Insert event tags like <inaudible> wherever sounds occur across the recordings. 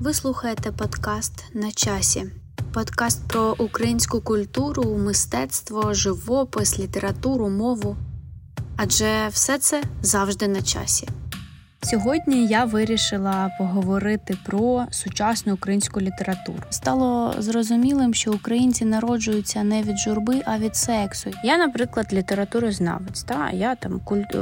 Ви слухаєте подкаст на часі. Подкаст про українську культуру, мистецтво, живопис, літературу, мову. Адже все це завжди на часі. Сьогодні я вирішила поговорити про сучасну українську літературу. Стало зрозумілим, що українці народжуються не від журби, а від сексу. Я, наприклад, літературознавець. Та я там культ е,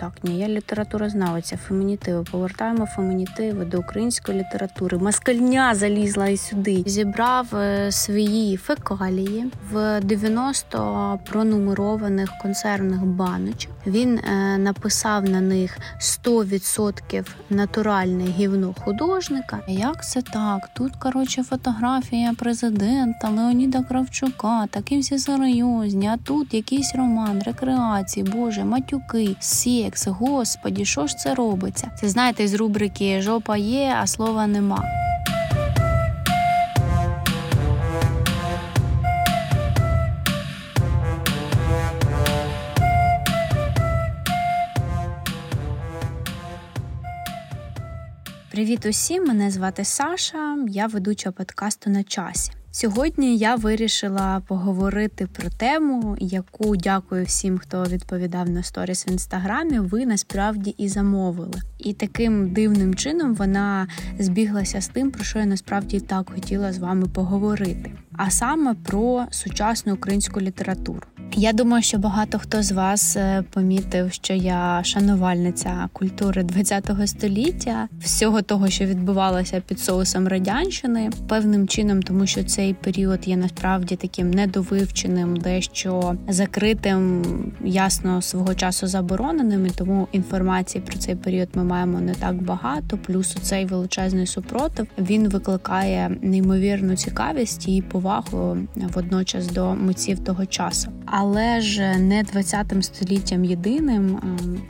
так, ні, я літературознавиця, фемінітиви. Повертаємо фемінітиви до української літератури. Маскальня залізла і сюди. Зібрав е, свої фекалії в 90 пронумерованих консервних баночок. Він е, написав на них 100% натуральне гівно художника. Як це так? Тут коротше фотографія президента Леоніда Кравчука, такі всі серйозні. А тут якийсь роман, рекреації, боже, матюки, сек секс. Господі, що ж це робиться? Це знаєте, з рубрики Жопа є, а слова нема. Привіт усім! Мене звати Саша. Я ведуча подкасту на часі. Сьогодні я вирішила поговорити про тему, яку дякую всім, хто відповідав на сторіс в інстаграмі. Ви насправді і замовили. І таким дивним чином вона збіглася з тим, про що я насправді так хотіла з вами поговорити. А саме про сучасну українську літературу. Я думаю, що багато хто з вас е, помітив, що я шанувальниця культури ХХ століття, всього того, що відбувалося під соусом радянщини, певним чином, тому що цей період є насправді таким недовивченим, дещо закритим, ясно свого часу забороненим. і Тому інформації про цей період ми маємо не так багато. Плюс цей величезний супротив він викликає неймовірну цікавість і повагу водночас до митців того часу але ж не 20 століттям єдиним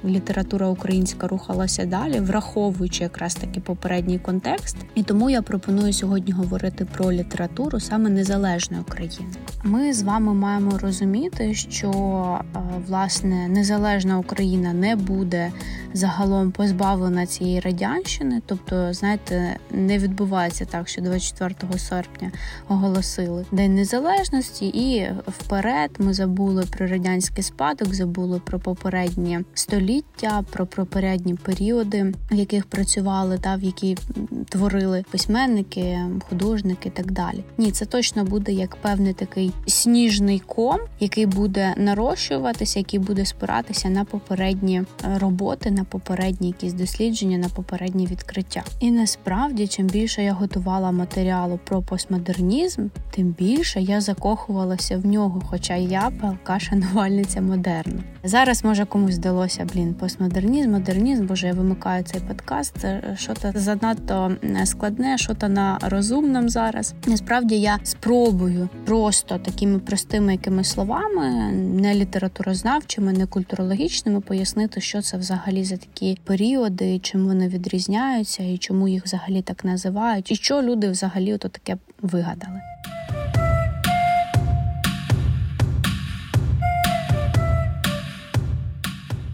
література українська рухалася далі, враховуючи якраз таки попередній контекст. І тому я пропоную сьогодні говорити про літературу саме незалежної України. Ми з вами маємо розуміти, що власне незалежна Україна не буде загалом позбавлена цієї радянщини, тобто, знаєте, не відбувається так, що 24 серпня оголосили День Незалежності, і вперед ми забули забули про радянський спадок, забули про попередні століття, про попередні періоди, в яких працювали, та в які творили письменники, художники і так далі. Ні, це точно буде як певний такий сніжний ком, який буде нарощуватися, який буде спиратися на попередні роботи, на попередні якісь дослідження, на попередні відкриття. І насправді, чим більше я готувала матеріалу про постмодернізм, тим більше я закохувалася в нього. Хоча я палка шанувальниця модерну. Зараз може комусь здалося блін, постмодернізм, модернізм, боже, я вимикаю цей подкаст. Що то занадто складне, що то на розумному зараз. Насправді я спробую просто такими простими якими словами, не літературознавчими, не культурологічними, пояснити, що це взагалі за такі періоди, чим вони відрізняються, і чому їх взагалі так називають, і що люди взагалі ото таке вигадали.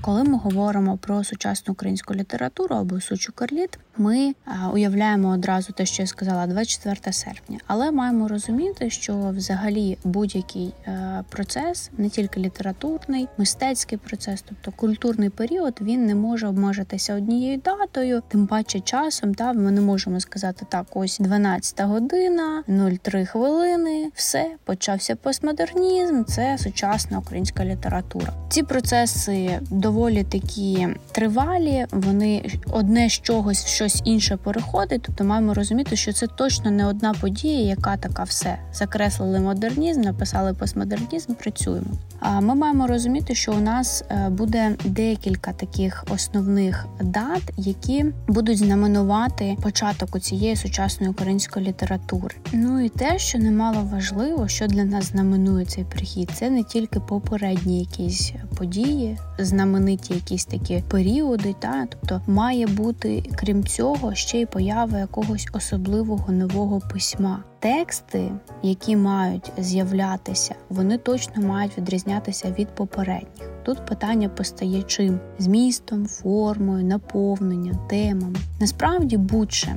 Коли ми говоримо про сучасну українську літературу або сучу карліт, ми уявляємо одразу те, що я сказала, 24 серпня. Але маємо розуміти, що взагалі будь-який е, процес, не тільки літературний, мистецький процес, тобто культурний період, він не може обмежитися однією датою, тим паче часом. Та ми не можемо сказати так: ось 12 година, 03 хвилини, все почався постмодернізм. Це сучасна українська література. Ці процеси доволі доволі такі тривалі, вони одне з чогось в щось інше переходить. Тобто маємо розуміти, що це точно не одна подія, яка така все закреслили модернізм, написали постмодернізм, працюємо. А ми маємо розуміти, що у нас е, буде декілька таких основних дат, які будуть знаменувати початок у цієї сучасної української літератури. Ну і те, що немало важливо, що для нас знаменує цей прихід, це не тільки попередні якісь події, знамениті якісь такі періоди, та тобто має бути крім цього ще й поява якогось особливого нового письма. Тексти, які мають з'являтися, вони точно мають відрізнятися від попередніх. Тут питання постає чим змістом, формою, наповненням, темами. Насправді, будь-що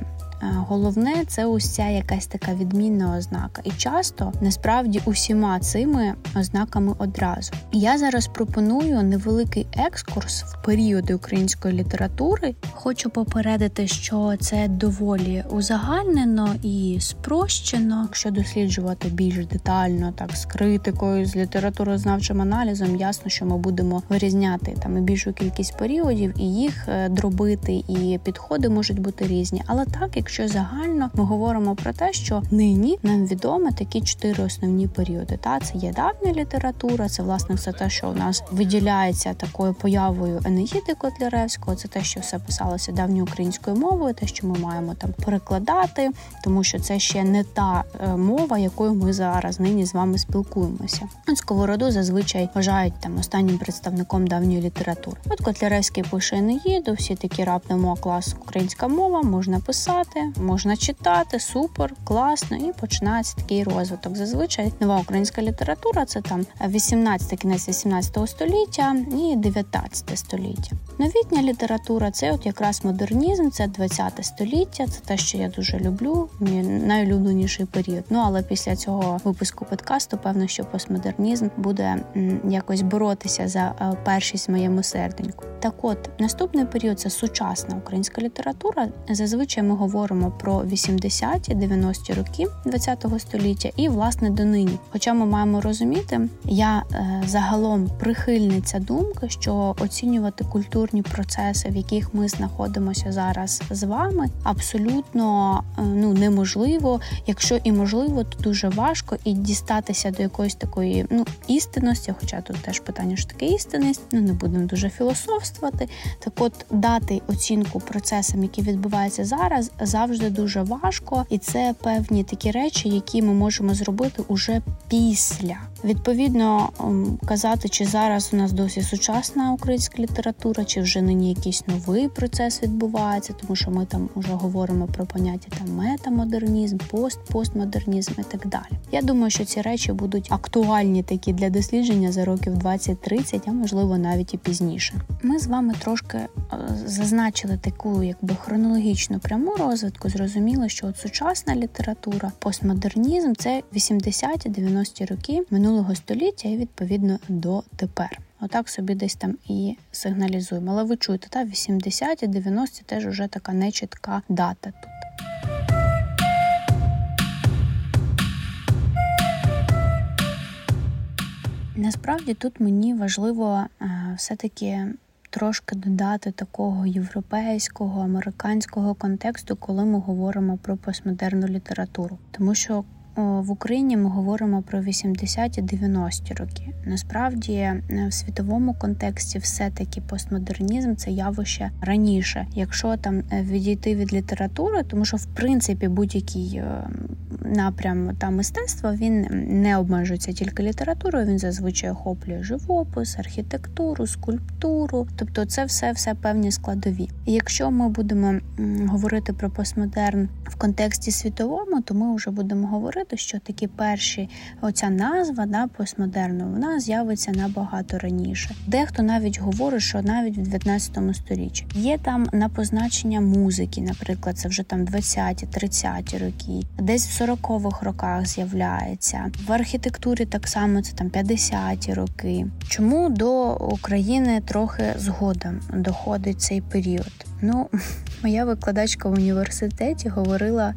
головне це ця якась така відмінна ознака. І часто насправді усіма цими ознаками одразу. Я зараз пропоную невеликий екскурс в періоди української літератури. Хочу попередити, що це доволі узагальнено і спрощено. Якщо досліджувати більш детально, так з критикою, з літературознавчим аналізом, ясно, що ми будемо вирізняти там більшу кількість періодів і їх е, дробити, і підходи можуть бути різні. Але так, якщо загально ми говоримо про те, що нині нам відомо такі чотири основні періоди. Та це є давня література, це власне все те, що у нас виділяється такою появою Енеїди Котляревського. Це те, що все писалося давньою українською мовою, те, що ми маємо там перекладати, тому що це ще не та е, мова, якою ми зараз нині з вами спілкуємося. Сковороду зазвичай вважають там останнім представником давньої літератури. От Котляревський пише Енеїду, всі такі раптом клас українська мова, можна писати, можна читати, супер, класно, і починається такий розвиток. Зазвичай нова українська література це там 18 кінець 18 століття і 19 століття. Новітня література це от якраз модернізм, це 20 століття, це те, що я дуже люблю, мій найулюбленіший період. Ну але після цього випуску подкасту, певно, що постмодернізм буде якось боротися за е, першість в моєму серденьку. Так, от наступний період це сучасна українська література. Зазвичай ми говоримо про 80-ті, 90-ті роки ХХ століття і власне донині. Хоча ми маємо розуміти, я е, загалом прихильниця думки, що оцінювати культурні процеси, в яких ми знаходимося зараз з вами, абсолютно е, ну неможливо. Якщо і можливо, то дуже важко і дістатися до якоїсь такої ну істинності. Хоча тут теж питання що таке істинність, ну не будемо дуже філософствувати. Так, от дати оцінку процесам, які відбуваються зараз, завжди дуже важко, і це певні такі речі, які ми можемо зробити уже після. Відповідно, ем, казати, чи зараз у нас досі сучасна українська література, чи вже нині якийсь новий процес відбувається, тому що ми там вже говоримо про поняття там метамодернізм, пост, постмодернізм і так далі. Я думаю, що ці речі будуть актуальні такі для дослідження за років 20-30, а можливо навіть і пізніше. Ми з вами трошки е, зазначили таку, якби хронологічну пряму розвитку. Зрозуміло, що от сучасна література, постмодернізм це 80-90-ті роки минулого століття і відповідно до тепер. Отак собі десь там і сигналізуємо. Але ви чуєте, та 80-ті, 90-ті теж вже така нечітка дата тут. Насправді тут мені важливо е, все-таки трошки додати такого європейського, американського контексту, коли ми говоримо про постмодерну літературу, тому що в Україні ми говоримо про 80-90-ті роки. Насправді, е, в світовому контексті, все-таки постмодернізм це явище раніше. Якщо там е, відійти від літератури, тому що в принципі будь-який е, напрям та мистецтва він не обмежується тільки літературою. Він зазвичай охоплює живопис, архітектуру, скульптуру, тобто це все все певні складові. І якщо ми будемо говорити про постмодерн в контексті світовому, то ми вже будемо говорити, що такі перші оця назва да, постмодерну вона з'явиться набагато раніше. Дехто навіть говорить, що навіть в 19 сторіччі є там на позначення музики, наприклад, це вже там 20-ті, 30-ті роки, десь в 40-х роках з'являється в архітектурі. Так само це там 50-ті роки. Чому до України трохи згодом доходить цей період? Ну, <laughs> моя викладачка в університеті говорила.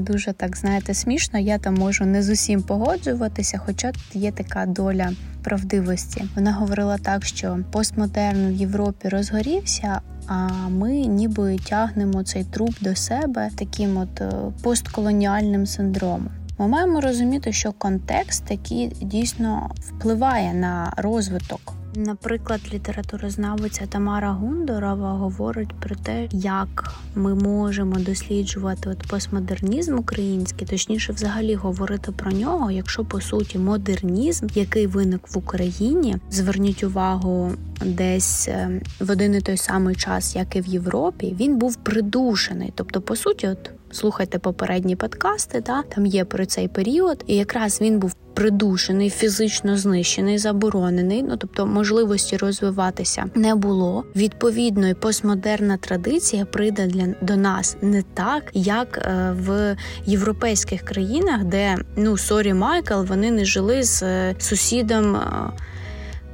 Дуже так знаєте смішно. Я там можу не з усім погоджуватися, хоча є така доля правдивості. Вона говорила так, що постмодерн в Європі розгорівся. А ми ніби тягнемо цей труп до себе таким от е, постколоніальним синдромом. Ми маємо розуміти, що контекст такий дійсно впливає на розвиток Наприклад, літературознавиця Тамара Гундорова говорить про те, як ми можемо досліджувати от постмодернізм український, точніше, взагалі говорити про нього, якщо по суті модернізм, який виник в Україні, зверніть увагу десь ем, в один і той самий час, як і в Європі, він був придушений. Тобто, по суті, от Слухайте попередні подкасти, да? там є про цей період, і якраз він був придушений, фізично знищений, заборонений. Ну тобто можливості розвиватися не було. Відповідно, і постмодерна традиція прийде для до нас не так, як е, в європейських країнах, де ну sorry Майкл, вони не жили з е, сусідом. Е,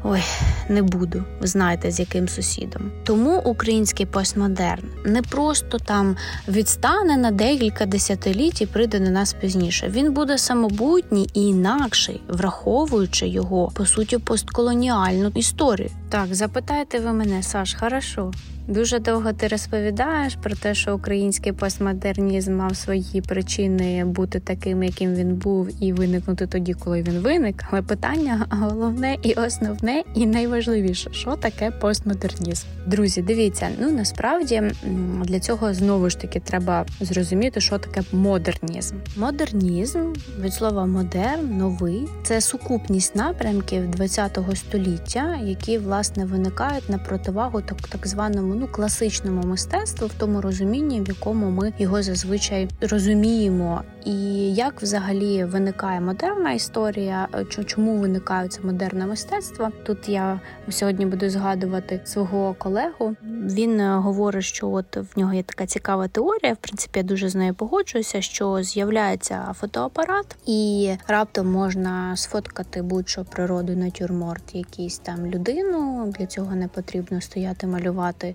Ой, не буду, знаєте, з яким сусідом. Тому український постмодерн не просто там відстане на декілька десятиліть і прийде на нас пізніше. Він буде самобутній і інакший, враховуючи його по суті постколоніальну історію. Так, запитаєте ви мене, Саш, хорошо. Дуже довго ти розповідаєш про те, що український постмодернізм мав свої причини бути таким, яким він був, і виникнути тоді, коли він виник. Але питання головне і основне, і найважливіше, що таке постмодернізм. Друзі, дивіться, ну насправді для цього знову ж таки треба зрозуміти, що таке модернізм. Модернізм від слова модерн, новий це сукупність напрямків ХХ століття, які власне виникають на противагу так, так званому ну класичному мистецтву, в тому розумінні, в якому ми його зазвичай розуміємо, і як взагалі виникає модерна історія, чому виникає це модерне мистецтво? Тут я сьогодні буду згадувати свого колегу. Він е, говорить, що от в нього є така цікава теорія. В принципі, я дуже з нею погоджуюся, що з'являється фотоапарат, і раптом можна сфоткати будь-що природу натюрморт, якийсь там людину. Для цього не потрібно стояти малювати.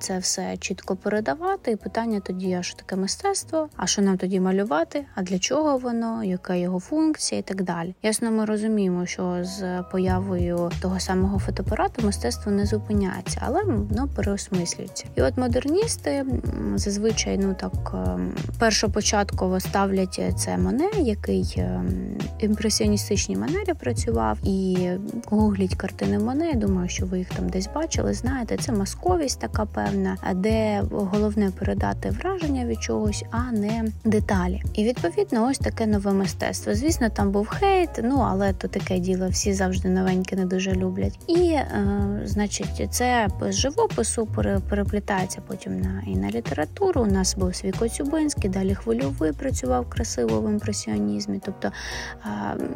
це все чітко передавати. І питання тоді, а що таке мистецтво, а що нам тоді малювати, а для чого воно, яка його функція і так далі. Ясно, ми розуміємо, що з появою того самого фотоапарату мистецтво не зупиняється, але ну переосмислюється. І от модерністи зазвичай ну так ем, першопочатково ставлять це Моне, який ем, імпресіоністичній манері працював, і гугліть картини Моне. Я думаю, що ви їх там десь бачили. Знаєте, це масковість така певна, де головне передати враження від чогось, а не деталі. І відповідно, ось таке нове мистецтво. Звісно, там був хейт, ну але то таке діло, всі завжди новеньке не дуже люблять. І, е, значить, це з живопису переплітається потім на і на літературу. У нас був свій Коцюбинський, далі хвильовий працював красиво в імпресіонізмі. Тобто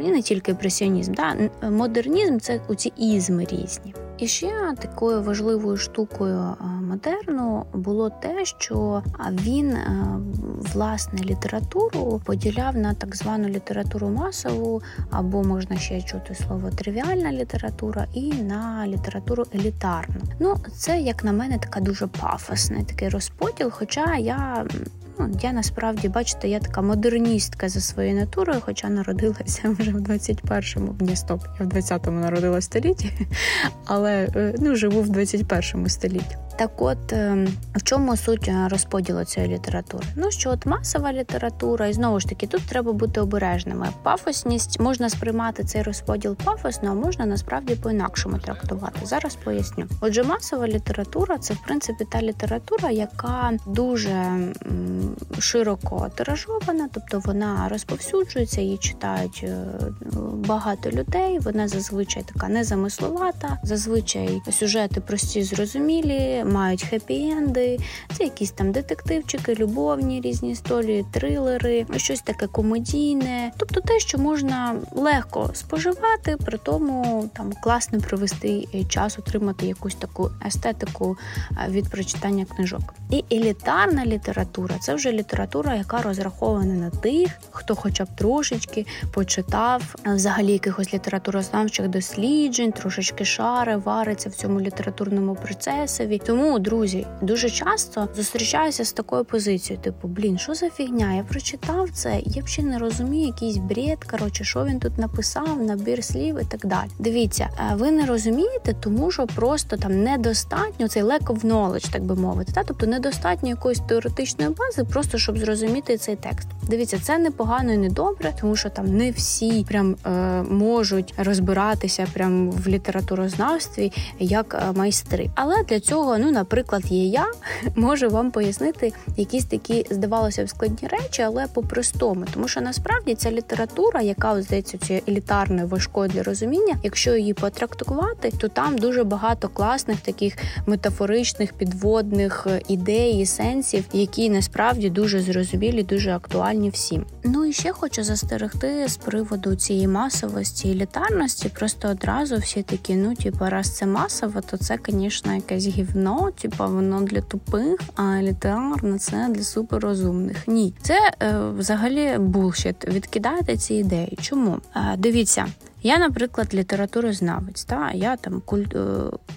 і не тільки імпресіонізм, да? модернізм це у ці ізми різні. І ще такою важливою штукою модерну було те, що він е, власне літературу поділяв на так звану літературу масову, або можна ще чути слово тривіальна література, і на літературу елітарну. Ну, це як на мене така дуже пафосний такий розподіл. Хоча я Ну, Я насправді, бачите, я така модерністка за своєю натурою, хоча народилася вже в 21-му. Ні, стоп, я в 20-му народилася столітті, але е, ну, живу в 21-му столітті. Так, от ем, в чому суть е, розподілу цієї літератури? Ну що от масова література, і знову ж таки, тут треба бути обережними. Пафосність можна сприймати цей розподіл пафосно, а можна насправді по-інакшому трактувати. Зараз поясню. Отже, масова література це в принципі та література, яка дуже широко тиражована, тобто вона розповсюджується, її читають е, багато людей. Вона зазвичай така незамисловата, зазвичай сюжети прості, зрозумілі, мають хеппі-енди, це якісь там детективчики, любовні різні історії, трилери, щось таке комедійне, тобто те, що можна легко споживати, при тому там класно провести час, отримати якусь таку естетику е, від прочитання книжок. І елітарна література це вже література, яка розрахована на тих, хто, хоча б трошечки почитав взагалі якихось літературознавчих досліджень, трошечки шари, вариться в цьому літературному процесові. Тому, друзі, дуже часто зустрічаюся з такою позицією: типу, блін, що за фігня? Я прочитав це, я взагалі не розумію, якийсь бред. Коротше, що він тут написав, набір слів і так далі. Дивіться, е, ви не розумієте, тому що просто там недостатньо цей lack of knowledge, так би мовити, та тобто недостатньо якоїсь теоретичної бази, просто щоб зрозуміти цей текст. Дивіться, це не погано і не добре, тому що там не всі прям е, можуть розбиратися прям в літературознавстві як е, майстри. Але для цього, ну, наприклад, є я <laughs> можу вам пояснити якісь такі, здавалося б, складні речі, але по-простому, тому що насправді ця література, яка здається цією елітарною важкою для розуміння, якщо її потрактувати, то там дуже багато класних таких метафоричних підводних е, ідей і сенсів, які насправді дуже зрозумілі, дуже актуальні всім. Ну і ще хочу застерегти з приводу цієї масовості і літарності. Просто одразу всі такі, ну типу, раз це масово, то це, звісно, якесь гівно, типу, воно для тупих, а літарно це для суперрозумних. Ні, це е, взагалі булшіт. Відкидайте ці ідеї. Чому? Е, дивіться. Я, наприклад, літературознавець. Та я там куль... Е,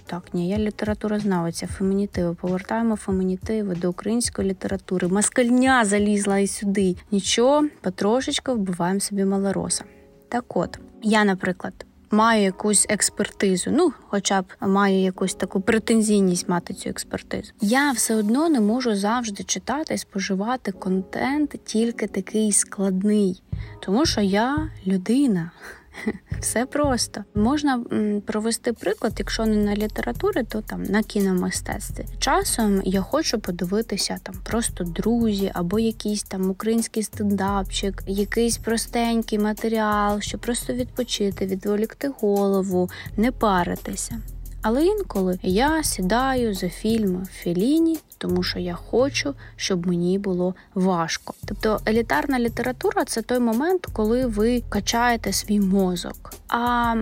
так, ні, я літературознавиця, фемінітиви. Повертаємо фемінітиви до української літератури. Маскальня залізла і сюди. Нічого, потрошечки вбиваємо собі малороса. Так от, я, наприклад. Маю якусь експертизу, ну хоча б має якусь таку претензійність мати цю експертизу. Я все одно не можу завжди читати і споживати контент тільки такий складний, тому що я людина. <laughs> Все просто можна провести приклад, якщо не на літературі, то там на кіномистецтві. Часом я хочу подивитися там просто друзі або якийсь там український стендапчик, якийсь простенький матеріал, щоб просто відпочити, відволікти голову, не паритися. Але інколи я сідаю за фільми Феліні, тому що я хочу, щоб мені було важко. Тобто елітарна література це той момент, коли ви качаєте свій мозок. А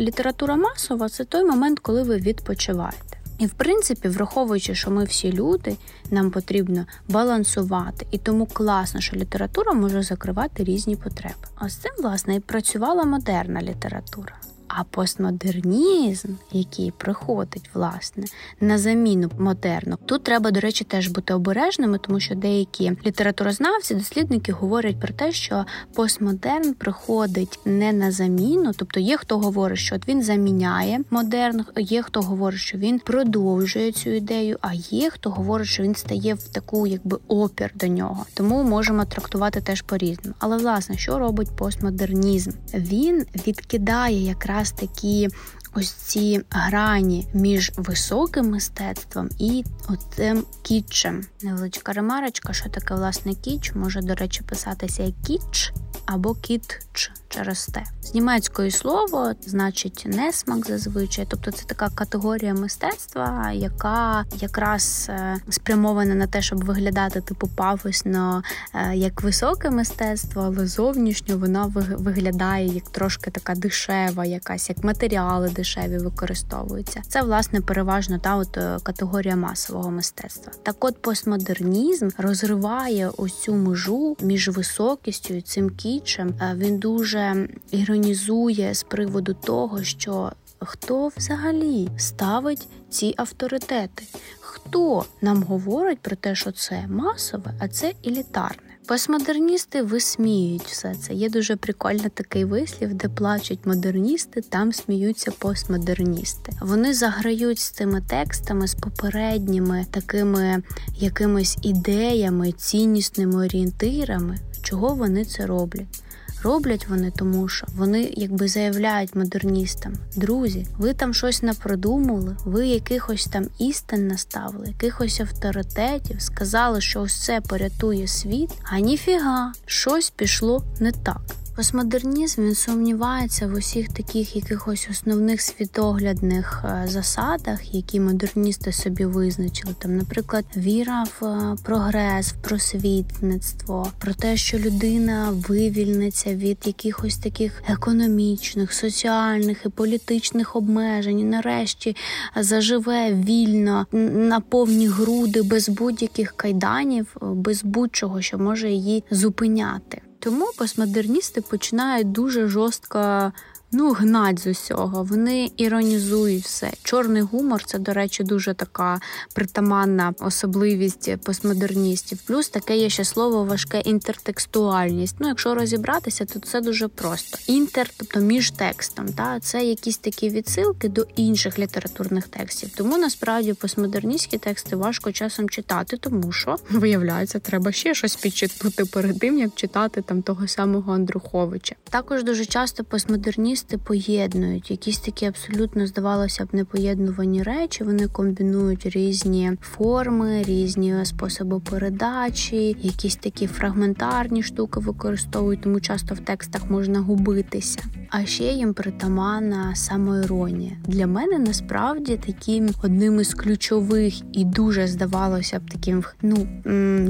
література масова це той момент, коли ви відпочиваєте. І в принципі, враховуючи, що ми всі люди, нам потрібно балансувати, і тому класно, що література може закривати різні потреби. Ось цим власне і працювала модерна література. А постмодернізм, який приходить власне на заміну модерну, тут треба, до речі, теж бути обережними, тому що деякі літературознавці, дослідники говорять про те, що постмодерн приходить не на заміну, тобто є хто говорить, що він заміняє модерн, є хто говорить, що він продовжує цю ідею, а є хто говорить, що він стає в таку, якби опір до нього. Тому можемо трактувати теж по різному. Але власне, що робить постмодернізм? Він відкидає якраз якраз такі ось ці грані між високим мистецтвом і оцим кітчем. Невеличка ремарочка, що таке власне кіч, може, до речі, писатися як кіч або кітч через те. З німецької слово значить несмак зазвичай, тобто це така категорія мистецтва, яка якраз е, спрямована на те, щоб виглядати типу пафосно е, як високе мистецтво, але зовнішньо вона виглядає як трошки така дешева, якась як матеріали дешеві використовуються. Це власне переважно та от е, категорія масового мистецтва. Так, от постмодернізм розриває цю межу між високістю і цим кічем. Він дуже дуже іронізує з приводу того, що хто взагалі ставить ці авторитети, хто нам говорить про те, що це масове, а це елітарне. Постмодерністи висміюють все це. Є дуже прикольний такий вислів, де плачуть модерністи, там сміються постмодерністи. Вони заграють з цими текстами, з попередніми такими якимись ідеями, ціннісними орієнтирами, чого вони це роблять. Роблять вони тому, що вони якби заявляють модерністам: друзі, ви там щось напродумали, ви якихось там істин наставили, якихось авторитетів, сказали, що ось це порятує світ, а ніфіга, щось пішло не так. Постмодернізм він сумнівається в усіх таких якихось основних світоглядних е, засадах, які модерністи собі визначили. Там, наприклад, віра в е, прогрес, в просвітництво, про те, що людина вивільниться від якихось таких економічних, соціальних і політичних обмежень, і нарешті заживе вільно на повні груди без будь-яких кайданів, без будь-чого, що може її зупиняти. Тому постмодерністи починають дуже жорстко ну, гнать з усього. Вони іронізують все. Чорний гумор це, до речі, дуже така притаманна особливість постмодерністів. Плюс таке є ще слово важке інтертекстуальність. Ну, якщо розібратися, то це дуже просто. Інтер, тобто між текстом, та це якісь такі відсилки до інших літературних текстів. Тому насправді постмодерністські тексти важко часом читати, тому що виявляється, треба ще щось підчитати перед тим, як читати там того самого Андруховича. Також дуже часто постмодерністи імпресіоністи поєднують якісь такі абсолютно здавалося б непоєднувані речі. Вони комбінують різні форми, різні способи передачі, якісь такі фрагментарні штуки використовують, тому часто в текстах можна губитися. А ще їм притаманна самоіронія. Для мене насправді таким одним із ключових і дуже здавалося б таким ну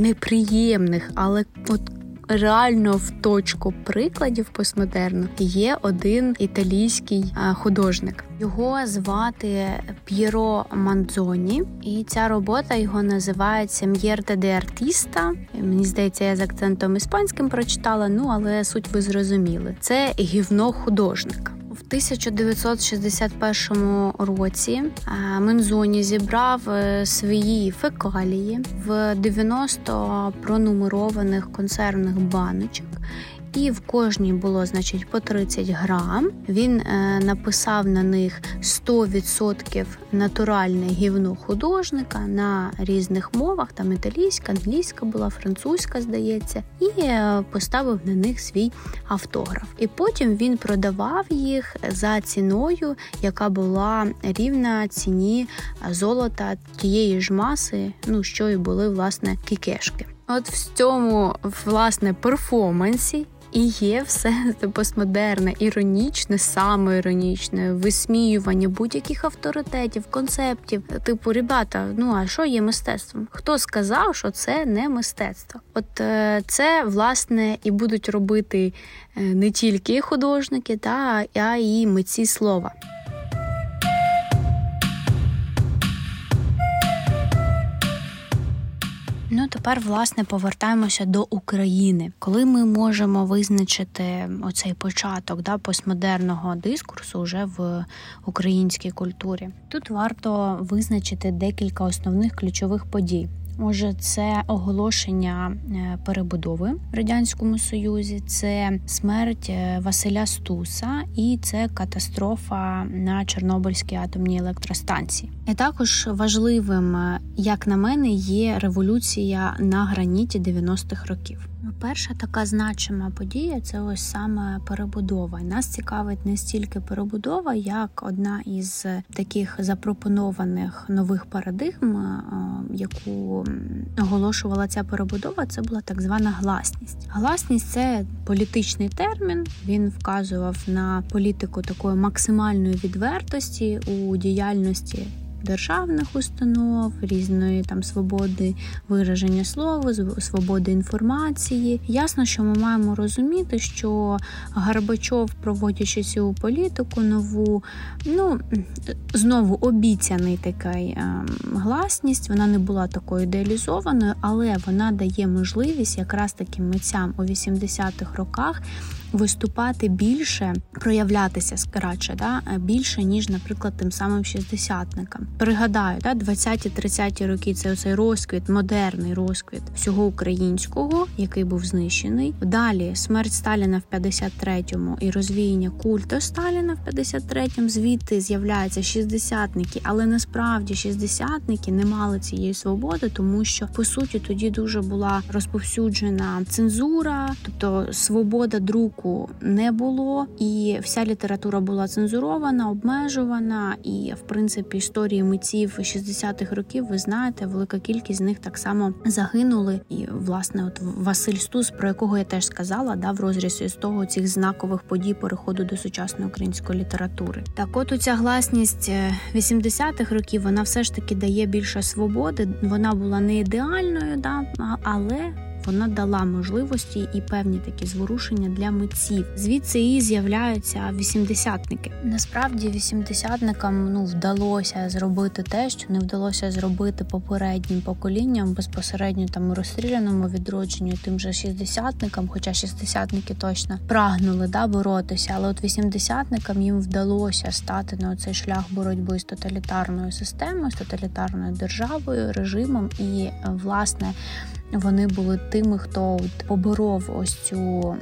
неприємних, але от реально в точку прикладів постмодерну є один італійський художник. Його звати П'єро Мандзоні, і ця робота його називається М'єрда де артіста. Мені здається, я з акцентом іспанським прочитала. Ну але суть ви зрозуміли. Це гівно художника. В 1961 році Мензоні зібрав е, свої фекалії в 90 пронумерованих консервних баночок і в кожній було, значить, по 30 грам. Він е, написав на них 100% натуральне гівно художника на різних мовах, там італійська, англійська була, французька, здається, і е, поставив на них свій автограф. І потім він продавав їх за ціною, яка була рівна ціні золота тієї ж маси, ну що і були власне кікешки. От в цьому власне перформансі і є все <laughs> постмодерне, іронічне, саме іронічне, висміювання будь-яких авторитетів, концептів. Типу, ребята, ну а що є мистецтвом? Хто сказав, що це не мистецтво? От е, це власне і будуть робити е, не тільки художники, та а і митці слова. Ну тепер власне повертаємося до України, коли ми можемо визначити оцей початок да постмодерного дискурсу вже в українській культурі. Тут варто визначити декілька основних ключових подій. Може, це оголошення е, перебудови в радянському союзі, це смерть е, Василя Стуса і це катастрофа на Чорнобильській атомній електростанції. І також важливим, е, як на мене, є революція на граніті 90-х років. Перша така значима подія це ось саме перебудова. Нас цікавить не стільки перебудова, як одна із таких запропонованих нових парадигм, яку оголошувала ця перебудова. Це була так звана гласність. Гласність це політичний термін. Він вказував на політику такої максимальної відвертості у діяльності державних установ, різної там свободи вираження слова, свободи інформації. Ясно, що ми маємо розуміти, що Горбачов, проводячи цю політику нову, ну знову обіцяний такий ем, гласність. Вона не була такою ідеалізованою, але вона дає можливість якраз таким митцям у 80-х роках виступати більше, проявлятися скораче, да, більше, ніж, наприклад, тим самим шістдесятникам. Пригадаю, да, 20-30 роки це оцей розквіт, модерний розквіт всього українського, який був знищений. Далі смерть Сталіна в 53-му і розвіяння культу Сталіна в 53-му, Звідти з'являються шістдесятники, але насправді шістдесятники не мали цієї свободи, тому що по суті тоді дуже була розповсюджена цензура, тобто свобода друку друку не було, і вся література була цензурована, обмежувана. І, в принципі, історії митців 60-х років, ви знаєте, велика кількість з них так само загинули. І, власне, от Василь Стус, про якого я теж сказала, да, в розрізі з того цих знакових подій переходу до сучасної української літератури. Так, от ця гласність 80-х е, років вона все ж таки дає більше свободи. Вона була не ідеальною, да, але вона дала можливості і певні такі зворушення для митців. Звідси і з'являються вісімдесятники. Насправді, вісімдесятникам ну вдалося зробити те, що не вдалося зробити попереднім поколінням безпосередньо там розстріляному відродженню, тим же шістдесятникам, хоча шістдесятники точно прагнули да боротися, але от вісімдесятникам їм вдалося стати на цей шлях боротьби з тоталітарною системою, з тоталітарною державою, режимом і власне вони були тими, хто поборов ось цю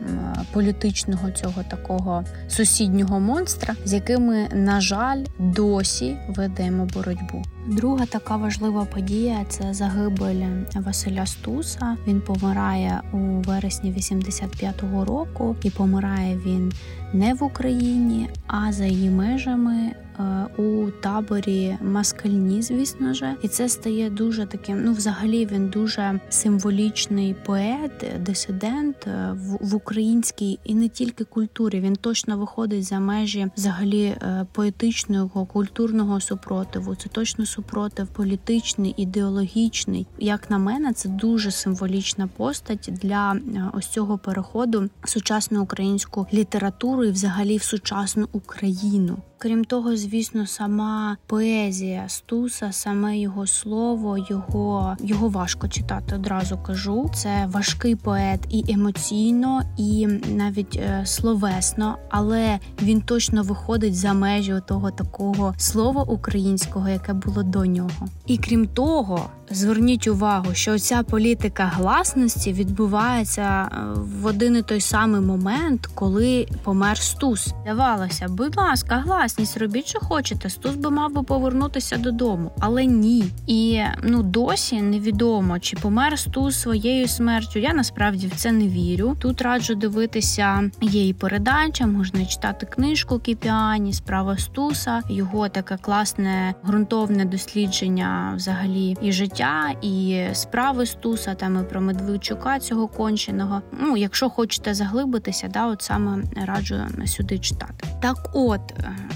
політичного цього такого сусіднього монстра, з якими, на жаль, досі ведемо боротьбу. Друга така важлива подія це загибель Василя Стуса. Він помирає у вересні 85-го року, і помирає він не в Україні, а за її межами Е, у таборі Маскальні, звісно ж, і це стає дуже таким. Ну, взагалі, він дуже символічний поет, дисидент е, в, українській і не тільки культурі. Він точно виходить за межі взагалі е, поетичного культурного супротиву. Це точно супротив політичний, ідеологічний. Як на мене, це дуже символічна постать для ось цього переходу сучасну українську літературу і взагалі в сучасну Україну. Крім того, звісно, сама поезія Стуса, саме його слово, його його важко читати. Одразу кажу. Це важкий поет і емоційно, і навіть е, словесно, але він точно виходить за межі того такого слова українського, яке було до нього. І крім того, зверніть увагу, що ця політика гласності відбувається е, в один і той самий момент, коли помер Стус. Здавалося, будь ласка, гласність робіть, що хочете. Стус би мав би повернутися додому, але ні. І ну досі невідомо, чи помер Стус своєю смертю. Я насправді в це не вірю. Тут раджу дивитися і передача, можна читати книжку Кіпіані, справа Стуса, його таке класне ґрунтовне дослідження взагалі і життя і справи Стуса, там і про Медведчука цього конченого. Ну, якщо хочете заглибитися, да, от саме раджу сюди читати. Так, от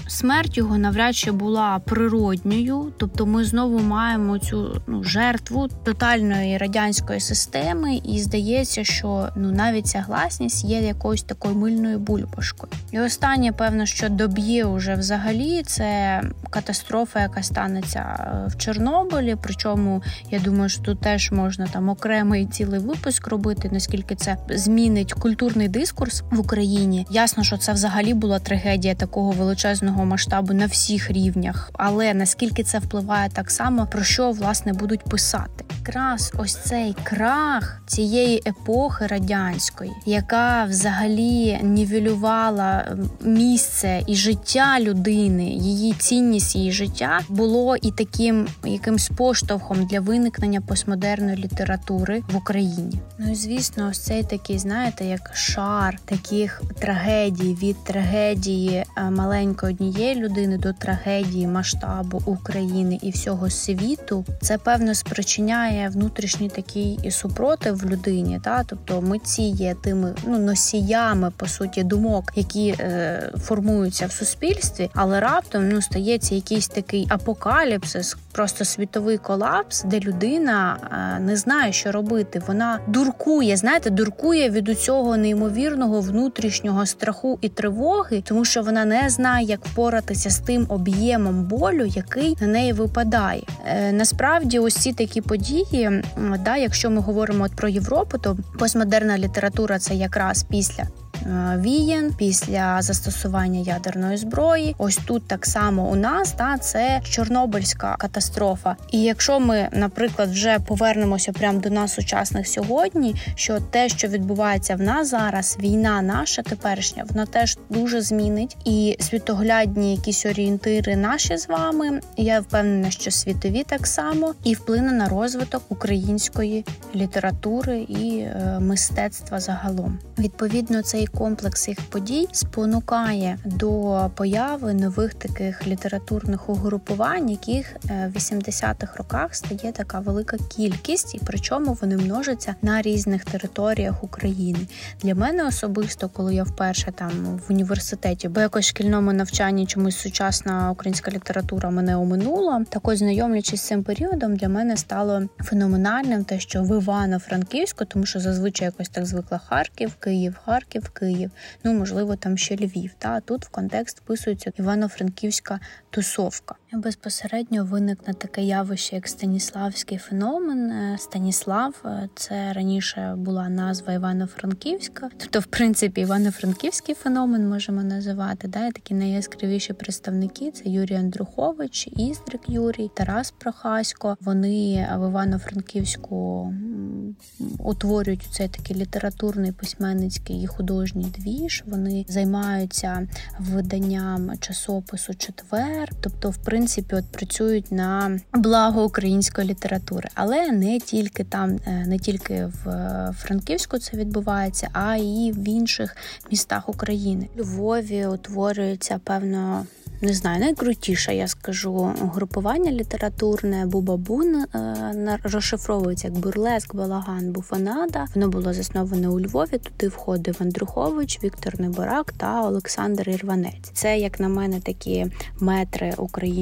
смерть його навряд чи була природньою, тобто ми знову маємо цю ну, жертву тотальної радянської системи, і здається, що ну навіть ця гласність є якоюсь такою мильною бульбашкою. І останнє, певно, що доб'є уже взагалі це катастрофа, яка станеться е, в Чорнобилі. Причому я думаю, що тут теж можна там окремий цілий випуск робити, наскільки це змінить культурний дискурс в Україні. Ясно, що це взагалі була трагедія такого величезного масштабу на всіх рівнях, але наскільки це впливає так само, про що власне будуть писати? Якраз ось цей крах цієї епохи радянської, яка взагалі нівелювала місце і життя людини, її цінність її життя було і таким якимсь поштовхом для виникнення постмодерної літератури в Україні. Ну і звісно, ось цей такий, знаєте, як шар таких трагедій від трагедії е, маленької однієї людини до трагедії масштабу України і всього світу. Це певно спричиняє внутрішній такий і супротив в людині. Та тобто митці є тими ну носіями по суті думок, які е, формуються в суспільстві, але раптом ну стається якийсь такий апокаліпсис, просто світовий колапс, де людина е, не знає, що робити. Вона дуркує, знаєте, дуркує від цього неймовірного внутрішнього страху і тривоги, тому що вона не знає, як впоратися з тим об'ємом болю, який на неї випадає. Е, насправді, ось ці такі події, да, якщо ми говоримо от про Європу, то постмодерна література це якраз після вієн після застосування ядерної зброї. Ось тут так само у нас та це Чорнобильська катастрофа. І якщо ми, наприклад, вже повернемося прямо до нас сучасних сьогодні, що те, що відбувається в нас зараз, війна наша теперішня, вона теж дуже змінить і світоглядні якісь орієнтири наші з вами. Я впевнена, що світові так само і вплине на розвиток української літератури і е, мистецтва загалом. Відповідно, цей комплекс їх подій спонукає до появи нових таких літературних угрупувань, яких е, в 80-х роках стає така велика кількість, і причому вони множаться на різних територіях України. Для мене особисто, коли я вперше там в університеті, бо якось шкільному навчанні чомусь сучасна українська література мене оминула. Так ось знайомлячись з цим періодом, для мене стало феноменальним те, що в Івано-Франківську, тому що зазвичай якось так звикла Харків, Київ, Харків, Київ, ну можливо, там ще Львів. Та тут в контекст вписується Івано-Франківська тусовка. Безпосередньо виникне таке явище, як Станіславський феномен. Е, Станіслав е, це раніше була назва Івано-Франківська, тобто, в принципі, Івано-Франківський феномен можемо називати. Да, Такі найяскравіші представники це Юрій Андрухович, Іздрик Юрій, Тарас Прохасько. Вони в Івано-Франківську утворюють цей такий літературний письменницький і художній двіж. Вони займаються виданням часопису четвер, тобто, в принципі, от працюють на благо української літератури, але не тільки там, е, не тільки в Франківську це відбувається, а й в інших містах України. Львові утворюється певно не знаю, найкрутіше, я скажу, групування літературне Бубабун е, розшифровується як бурлеск, балаган, буфанада. Воно було засноване у Львові. Туди входив Андрухович, Віктор Неборак та Олександр Ірванець. Це, як на мене, такі метри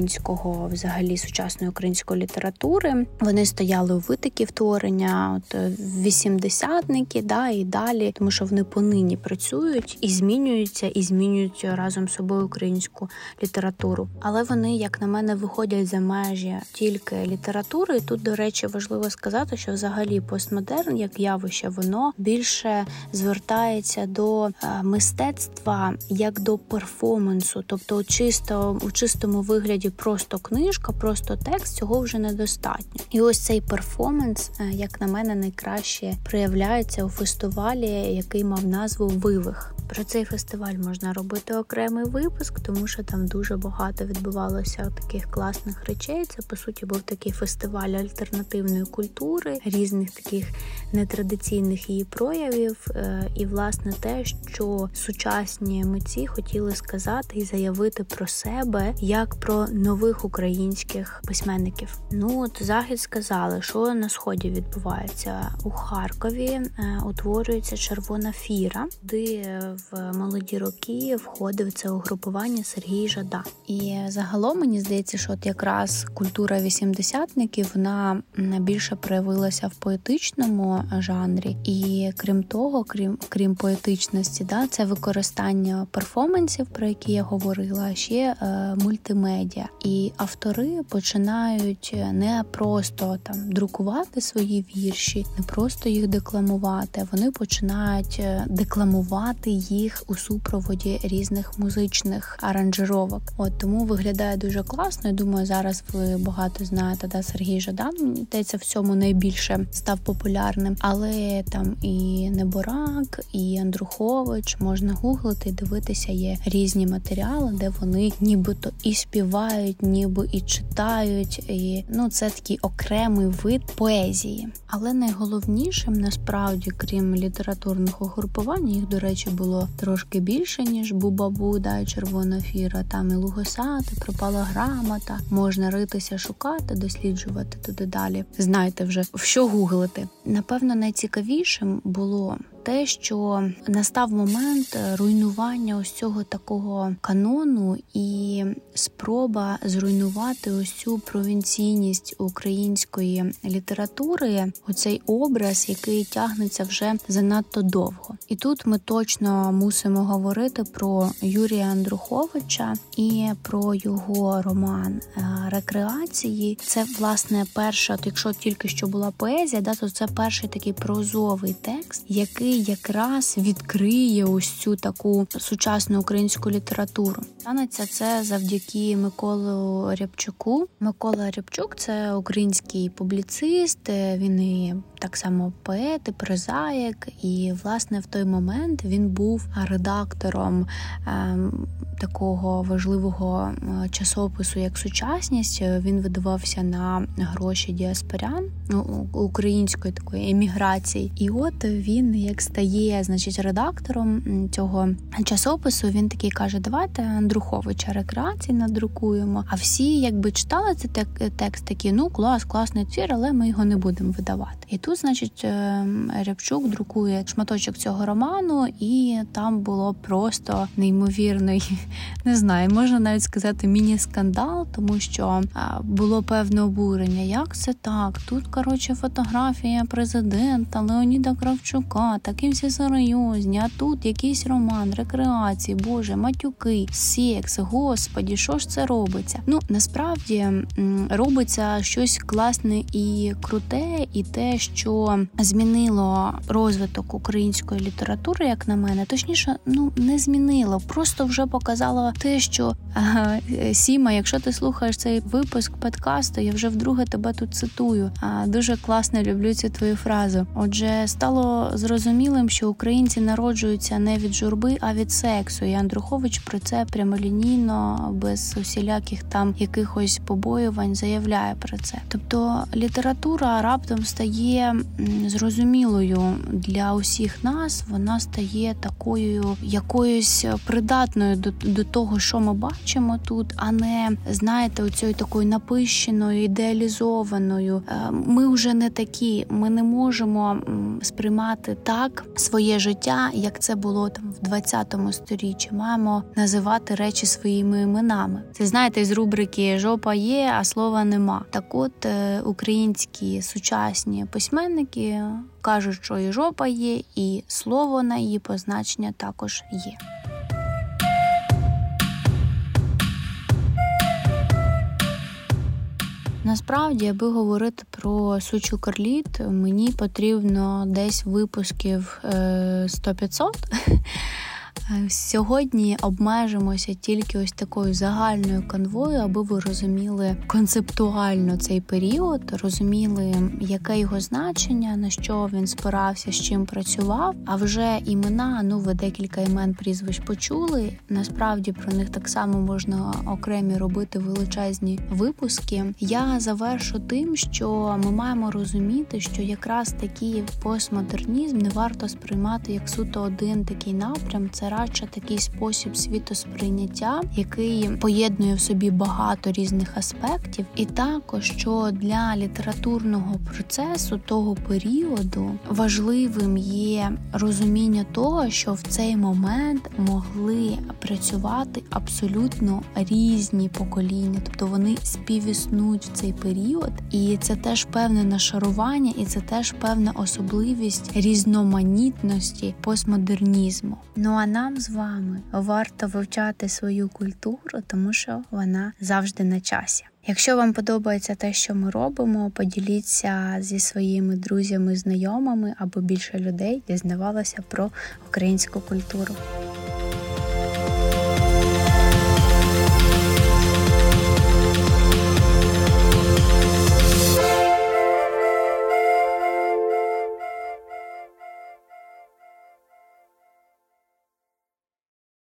українського, взагалі сучасної української літератури. Вони стояли у витоків творення, от е, вісімдесятники, да і далі, тому що вони понині працюють і змінюються, і змінюють разом з собою українську літературу літературу, але вони, як на мене, виходять за межі тільки літератури. І Тут, до речі, важливо сказати, що взагалі постмодерн, як явище, воно більше звертається до е, мистецтва як до перформансу, тобто чисто у чистому вигляді просто книжка, просто текст цього вже недостатньо. І ось цей перформанс, е, як на мене, найкраще проявляється у фестивалі, який мав назву Вивих. Про цей фестиваль можна робити окремий випуск, тому що там дуже багато відбувалося таких класних речей. Це по суті був такий фестиваль альтернативної культури, різних таких нетрадиційних її проявів. Е, і власне те, що сучасні митці хотіли сказати і заявити про себе як про нових українських письменників. Ну от захід сказали, що на сході відбувається у Харкові. Е, утворюється червона фіра, де в молоді роки входив це угрупування Сергій Жада. І загалом мені здається, що от якраз культура вісімдесятників вона більше проявилася в поетичному жанрі, і крім того, крім крім поетичності, да, це використання перформансів, про які я говорила, ще е, мультимедіа. І автори починають не просто там друкувати свої вірші, не просто їх декламувати. Вони починають е, декламувати їх у супроводі різних музичних аранжировок. От тому виглядає дуже класно. Я Думаю, зараз ви багато знаєте, да Сергій Жадан здається, в цьому найбільше став популярним, але там і Неборак, і Андрухович можна гуглити дивитися. Є різні матеріали, де вони нібито і співають, ніби і читають. І ну це такий окремий вид поезії. Але найголовнішим насправді, крім літературних угрупувань, їх до речі було трошки більше ніж Бубабу, да, червона фіра. Там і Лугосати, пропала грамота. Можна ритися, шукати, досліджувати туди далі. Знайте вже в що гуглити. Напевно, найцікавішим було те, що настав момент руйнування ось цього такого канону і спроба зруйнувати ось цю провінційність української літератури, оцей образ, який тягнеться вже занадто довго. І тут ми точно мусимо говорити про Юрія Андруховича і про його роман е, рекреації. Це власне перша, якщо тільки що була поезія, да, то це перший такий прозовий текст, який якраз відкриє ось цю таку сучасну українську літературу. Станеться це завдяки Миколу Рябчуку. Микола Рябчук це український публіцист. Він і так само поет, і прозаїк. І власне в той момент він був редактором ем, такого важливого е, часопису, як сучасність. Він видавався на гроші діаспорян ну, української такої еміграції. І от він як стає, значить, редактором цього часопису. Він такий каже: Давайте Андруховича рекреації надрукуємо. А всі, якби читали цей текст, такі ну клас, класний твір, але ми його не будемо видавати. І тут, значить, е, Рябчук друкує шматочок цього роману, і там було просто неймовірний, <laughs> не знаю, можна навіть сказати міні-скандал, тому що було певне обурення. Як це так? Тут коротше фотографія президента Леоніда Кравчука, такі всі серйозні. А тут якийсь роман, рекреації, боже, матюки, секс, господі, що ж це робиться? Ну насправді робиться щось класне і круте, і те, що змінило розвиток української літератури, як на мене, точніше, ну не змінило, просто вже показало те, що ага, Сіма, якщо ти слухаєш цей випуск подкасту, я вже вдруге тебе тут цитую. Дуже класно люблю цю твою фразу. Отже, стало зрозумілим, що українці народжуються не від журби, а від сексу. І Андрухович про це прямолінійно, без усіляких там якихось побоювань заявляє про це. Тобто література раптом стає зрозумілою для усіх нас. Вона стає такою якоюсь придатною до, до того, що ми бачимо тут, а не знаєте, оцією такою напищеною, ідеалізованою. Е, ми вже не такі, ми не можемо сприймати так своє життя, як це було там в 20 сторіччі. Маємо називати речі своїми іменами. Це знаєте, з рубрики Жопа є, а слова нема. Так, от е, українські сучасні письменники кажуть, що і жопа є, і слово на її позначення також є. Насправді, аби говорити про сучу карліт, мені потрібно десь випусків 100-500. Сьогодні обмежимося тільки ось такою загальною канвою, аби ви розуміли концептуально цей період, розуміли, яке його значення, на що він спирався, з чим працював. А вже імена, ну ви декілька імен прізвищ почули. Насправді про них так само можна окремі робити величезні випуски. Я завершу тим, що ми маємо розуміти, що якраз такий постмодернізм не варто сприймати як суто один такий напрям. Це радше такий спосіб світосприйняття, який поєднує в собі багато різних аспектів, і також що для літературного процесу того періоду важливим є розуміння того, що в цей момент могли працювати абсолютно різні покоління, тобто вони співіснують в цей період, і це теж певне нашарування, і це теж певна особливість різноманітності постмодернізму. Ну а нам з вами варто вивчати свою культуру, тому що вона завжди на часі. Якщо вам подобається те, що ми робимо, поділіться зі своїми друзями, знайомими або більше людей дізнавалося про українську культуру.